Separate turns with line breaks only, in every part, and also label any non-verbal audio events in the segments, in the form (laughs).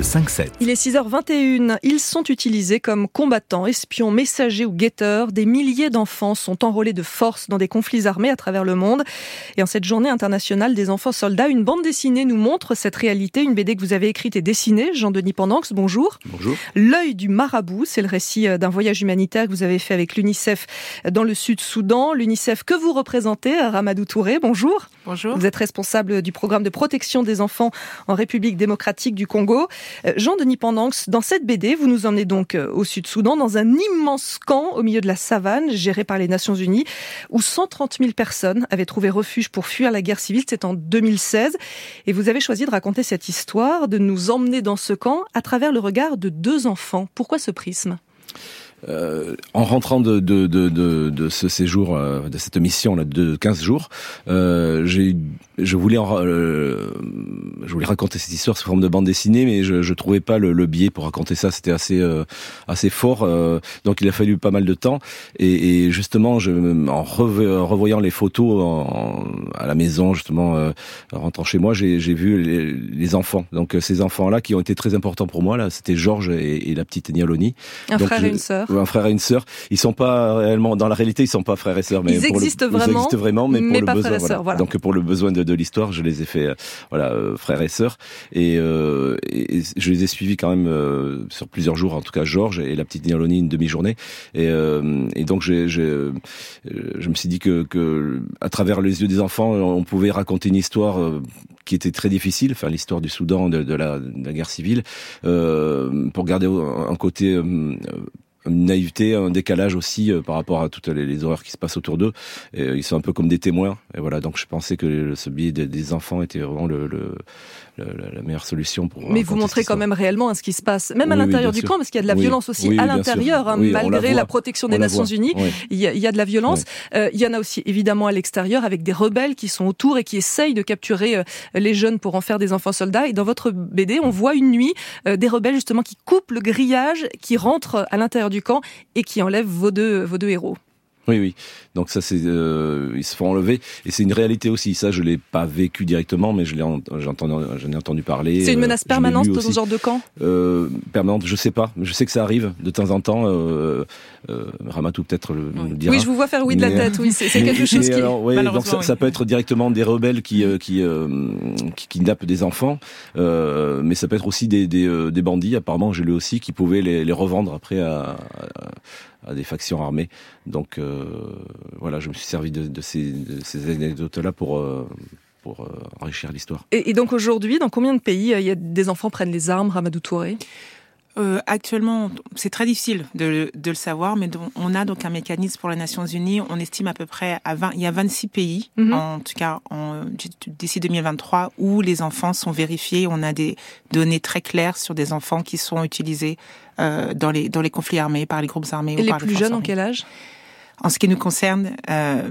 5-7.
Il est 6h21. Ils sont utilisés comme combattants, espions, messagers ou guetteurs. Des milliers d'enfants sont enrôlés de force dans des conflits armés à travers le monde. Et en cette journée internationale des enfants soldats, une bande dessinée nous montre cette réalité. Une BD que vous avez écrite et dessinée. Jean-Denis Pendanx, bonjour.
Bonjour.
L'œil du marabout, c'est le récit euh, d'un voyage humanitaire que vous avez fait avec l'UNICEF dans le Sud-Soudan. L'UNICEF que vous représentez, Ramadou Touré, bonjour.
Bonjour.
Vous êtes responsable du programme de protection des enfants en République démocratique du Congo. Euh, Jean-Denis Pendanx, dans cette BD, vous nous emmenez donc euh, au Sud-Soudan, dans un immense camp au milieu de la savane, géré par les Nations Unies, où 130 000 personnes avaient trouvé refuge pour fuir la guerre civile. C'est en 2016. Et vous avez choisi de raconter cette histoire, de nous emmener dans ce camp à travers le regard de deux enfants. Pourquoi ce prisme?
Euh, en rentrant de, de, ce séjour, de cette mission là de 15 jours, j'ai je voulais en, euh, je voulais raconter cette histoire sous forme de bande dessinée, mais je, je trouvais pas le, le biais pour raconter ça. C'était assez euh, assez fort, donc il a fallu pas mal de temps. Et, et justement, je, en revoyant les photos en, à la maison, justement, en rentrant chez moi, j'ai vu les, les, enfants. Donc ces enfants-là qui ont été très importants pour moi là, c'était Georges et, et, la petite Nialoni.
Un
donc,
frère et une sœur
un frère et une sœur. Ils sont pas réellement dans la réalité, ils sont pas frères et sœurs,
mais ils, existent, vraiment,
ils existent vraiment, mais,
mais
pour le besoin.
Voilà. Voilà.
Donc pour le besoin de, de l'histoire, je les ai fait, euh, voilà, euh, frères et sœurs, et, euh, et, je les ai suivis quand même sur plusieurs jours, en tout cas Georges et la petite Nialoni une demi-journée, et, donc j'ai, je me suis dit que, à travers les yeux des enfants, on pouvait raconter une histoire qui était très difficile, enfin l'histoire du Soudan, de, la, guerre civile, pour garder un côté une naïveté, un décalage aussi euh, par rapport à toutes les, les, horreurs qui se passent autour d'eux. Et, ils sont un peu comme des témoins. Et voilà, donc je pensais que ce biais des, des enfants était vraiment le, le, le, la meilleure solution pour.
Mais vous montrez quand même réellement hein, ce qui se passe, même oui, à l'intérieur oui, du camp, parce qu'il y a de la oui, violence aussi à l'intérieur, hein, malgré la, la, protection des Nations Unies. Il y, a, il, y a, de la violence. Euh, il y en a aussi évidemment à l'extérieur avec des rebelles qui sont autour et qui essayent de capturer euh, les jeunes pour en faire des enfants soldats. Et dans votre BD, on voit une nuit euh, des rebelles justement qui coupent le grillage, qui rentrent à l'intérieur du camp et qui enlèvent vos deux, vos deux héros.
Oui, oui. Donc ça, c'est euh, ils se font enlever et c'est une réalité aussi. Ça, je l'ai pas vécu directement, mais je l'ai, j'en ai entendu parler.
C'est une menace euh, permanente dans ce genre de camp?
Euh, permanente, je sais pas. Je sais que ça arrive de temps en temps. Euh, euh, Ramatou peut-être le,
oui.
le dira.
Oui, je vous vois faire oui de la tête. Oui, c'est, quelque chose
mais
qui.
Alors, oui, donc ça,
oui.
ça, peut être directement des rebelles qui qui, qui kidnappent des enfants, mais ça peut être aussi des, des, des bandits. Apparemment, j'ai lu aussi qui pouvaient les, les revendre après à, à, à des factions armées. Donc euh, voilà, je me suis servi de, ces, anecdotes-là pour euh, euh, enrichir l'histoire.
Et, donc aujourd'hui, dans combien de pays y a des enfants prennent les armes, Ramadou Touré?
Euh, actuellement, c'est très difficile de, de, le savoir, mais on a donc un mécanisme pour les Nations Unies. On estime à peu près à 20, il y a 26 pays, mm -hmm. en tout cas d'ici 2023, où les enfants sont vérifiés. On a des données très claires sur des enfants qui sont utilisés euh, dans les dans les conflits armés par les groupes armés.
Et
ou
les
par
plus
les
jeunes,
armées.
en quel âge?
En ce qui nous concerne. Euh,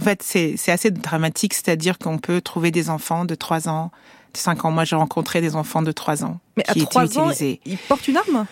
en fait, c'est assez dramatique, c'est-à-dire qu'on peut trouver des enfants de 3 ans, 5 ans. Moi, j'ai rencontré des enfants de 3 ans
Mais
qui
à 3
étaient
ans,
utilisés.
ils portent une arme?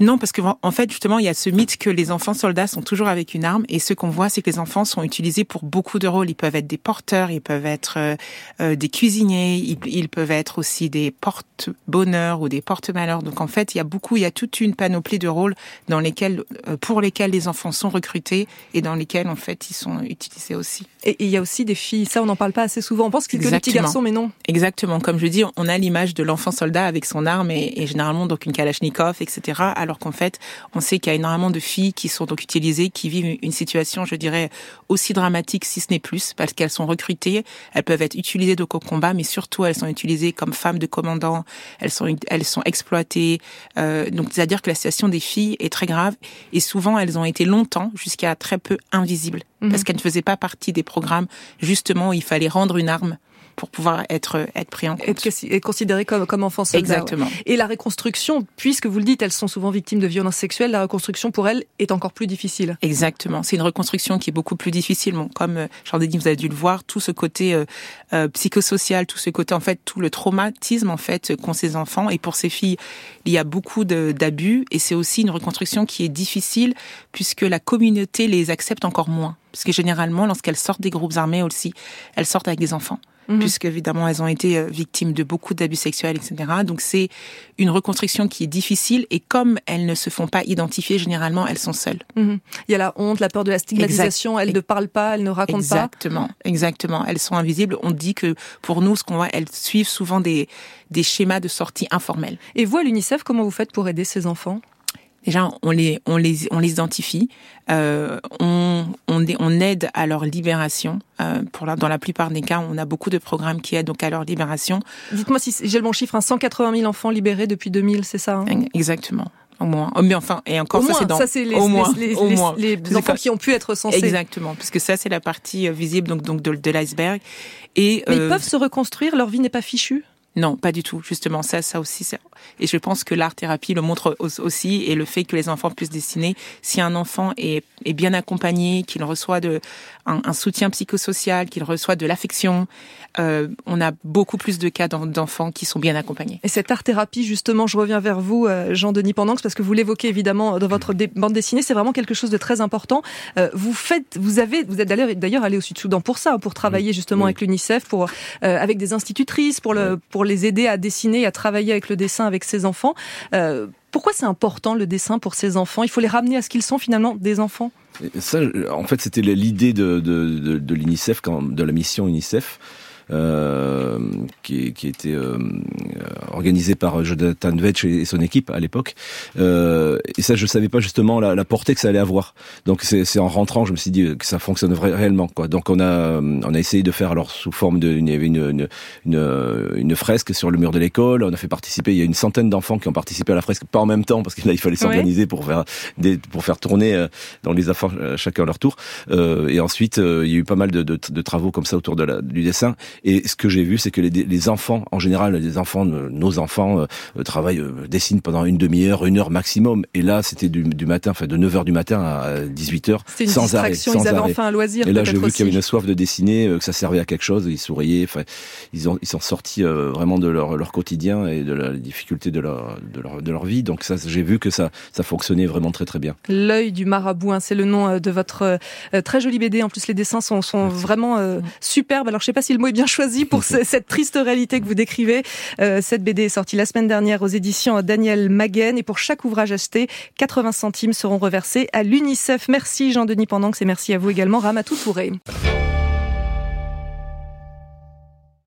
Non, parce que en fait, justement, il y a ce mythe que les enfants soldats sont toujours avec une arme, et ce qu'on voit, c'est que les enfants sont utilisés pour beaucoup de rôles. Ils peuvent être des porteurs, ils peuvent être euh, des cuisiniers, ils, ils, peuvent être aussi des porte-bonheur ou des porte-malheur. Donc en fait, il y a beaucoup, il y a toute une panoplie de rôles dans lesquels, euh, pour lesquels les enfants sont recrutés et dans lesquels en fait ils sont utilisés aussi.
Et il y a aussi des filles. Ça, on n'en parle pas assez souvent. On pense qu'il y a des petits garçons, mais non.
Exactement. Comme je dis, on a l'image de l'enfant soldat avec son arme et, et généralement donc une kalachnikov, etc. Alors qu'en fait, on sait qu'il y a énormément de filles qui sont donc utilisées, qui vivent une situation, je dirais, aussi dramatique, si ce n'est plus, parce qu'elles sont recrutées, elles peuvent être utilisées donc au combat, mais surtout elles sont utilisées comme femmes de commandants, elles sont elles sont exploitées. Euh, donc c'est-à-dire que la situation des filles est très grave et souvent elles ont été longtemps jusqu'à très peu invisibles, mmh. parce qu'elles ne faisaient pas partie des programmes justement où il fallait rendre une arme pour pouvoir être être pris en compte.
Être, considéré comme comme enfant soldat.
Exactement.
Et la reconstruction, puisque vous le dites, elles sont souvent victimes de violences sexuelles, la reconstruction pour elles est encore plus difficile.
Exactement. C'est une reconstruction qui est beaucoup plus difficile. Bon, comme euh, ai dit, vous avez dû le voir, tout ce côté euh, euh, psychosocial, tout ce côté en fait, tout le traumatisme en fait qu'ont ces enfants et pour ces filles, il y a beaucoup d'abus et c'est aussi une reconstruction qui est difficile puisque la communauté les accepte encore moins. Parce que généralement, lorsqu'elles sortent des groupes armés aussi, elles sortent avec des enfants. Mhm. puisque évidemment elles ont été euh, victimes de beaucoup d'abus sexuels, etc. Donc c'est une reconstruction qui est difficile et comme elles ne se font pas identifier, généralement elles sont seules.
Mhm. Il y a la honte, la peur de la stigmatisation, elles ne parlent pas, elles ne racontent
pas. Exactement, exactement. Elles sont invisibles. On dit que pour nous, ce qu'on voit, elles suivent souvent des, des schémas de sortie informels.
Et vous, à l'UNICEF, comment vous faites pour aider ces enfants?
Déjà, on les, on les, on les identifie, euh, on, on, on, aide à leur libération. Euh, pour la, dans la plupart des cas, on a beaucoup de programmes qui aident donc à leur libération.
Dites-moi si j'ai le bon chiffre, hein, 180 000 enfants libérés depuis 2000, c'est ça hein?
Exactement. Au moins. Oh, mais enfin, et encore,
ça
c'est dans.
Ça, c'est les, au moins, les, au moins. les, enfants qui ont pu être censés.
Exactement. Puisque ça, c'est la partie euh, visible, donc, donc de, de l'iceberg.
Et, mais ils euh, peuvent se reconstruire, leur vie n'est pas fichue?
Non, pas du tout. Justement, ça, ça aussi, et je pense que l'art thérapie le montre aussi, et le fait que les enfants puissent dessiner. Si un enfant est, est bien accompagné, qu'il reçoit de un, soutien psychosocial, qu'il reçoit de l'affection, euh, on a beaucoup plus de cas d'enfants qui sont bien accompagnés.
Et cette art thérapie, justement, je reviens vers vous, euh, Jean-Denis Pendanx, parce que vous l'évoquez évidemment dans votre bande dessinée, c'est vraiment quelque chose de très important. Euh, vous faites, vous avez, vous êtes d'ailleurs allé au Sud-Soudan pour ça, pour travailler justement avec l'UNICEF, pour avec des institutrices, pour le pour les aider à dessiner, à travailler avec le dessin avec ses enfants. pourquoi c'est important le dessin pour ces enfants? Il faut les ramener à ce qu'ils sont finalement des enfants?
Ça, en fait, c'était l'idée de, l'UNICEF, de la mission UNICEF. Euh, qui, qui était euh, organisé par Jonathan Vetch et son équipe à l'époque. Euh, et ça, je savais pas justement la, la, portée que ça allait avoir. Donc c'est en rentrant, je me suis dit que ça fonctionnerait réellement. Quoi. Donc on a on a essayé de faire alors sous forme de il y avait une une, une, fresque sur le mur de l'école. On a fait participer. Il y a une centaine d'enfants qui ont participé à la fresque, pas en même temps parce qu'il fallait s'organiser pour faire des, pour faire tourner dans les enfants chacun leur tour. et ensuite il y a eu pas mal de, de, de travaux comme ça autour de la, du dessin. Et ce que j'ai vu, c'est que les, les, enfants, en général, les enfants, nos enfants, euh, euh, travaillent, euh, dessinent pendant une demi-heure, une heure maximum. Et là, c'était du, du, matin, enfin de 9h du matin à 18h, sans arrêt. Sans
ils avaient
arrêt.
enfin un loisir.
Et là, j'ai vu qu'il y avait une soif de dessiner, que ça servait à quelque chose. Ils souriaient. Enfin, ils ont, ils sont sortis vraiment de leur, leur quotidien et de la difficulté de leur, de leur, de leur vie. Donc ça, j'ai vu que ça, ça fonctionnait vraiment très très bien.
L'œil du marabout, hein, c'est le nom de votre très jolie BD. En plus, les dessins sont, sont vraiment superbes. Alors, je sais pas si le mot est bien choisi pour (laughs) cette triste réalité que vous décrivez. Euh, cette BD est sortie la semaine dernière aux éditions Daniel Maguen et pour chaque ouvrage acheté, 80 centimes seront reversés à l'UNICEF. Merci Jean-Denis Pendanx et merci à vous également Ramatou Touré.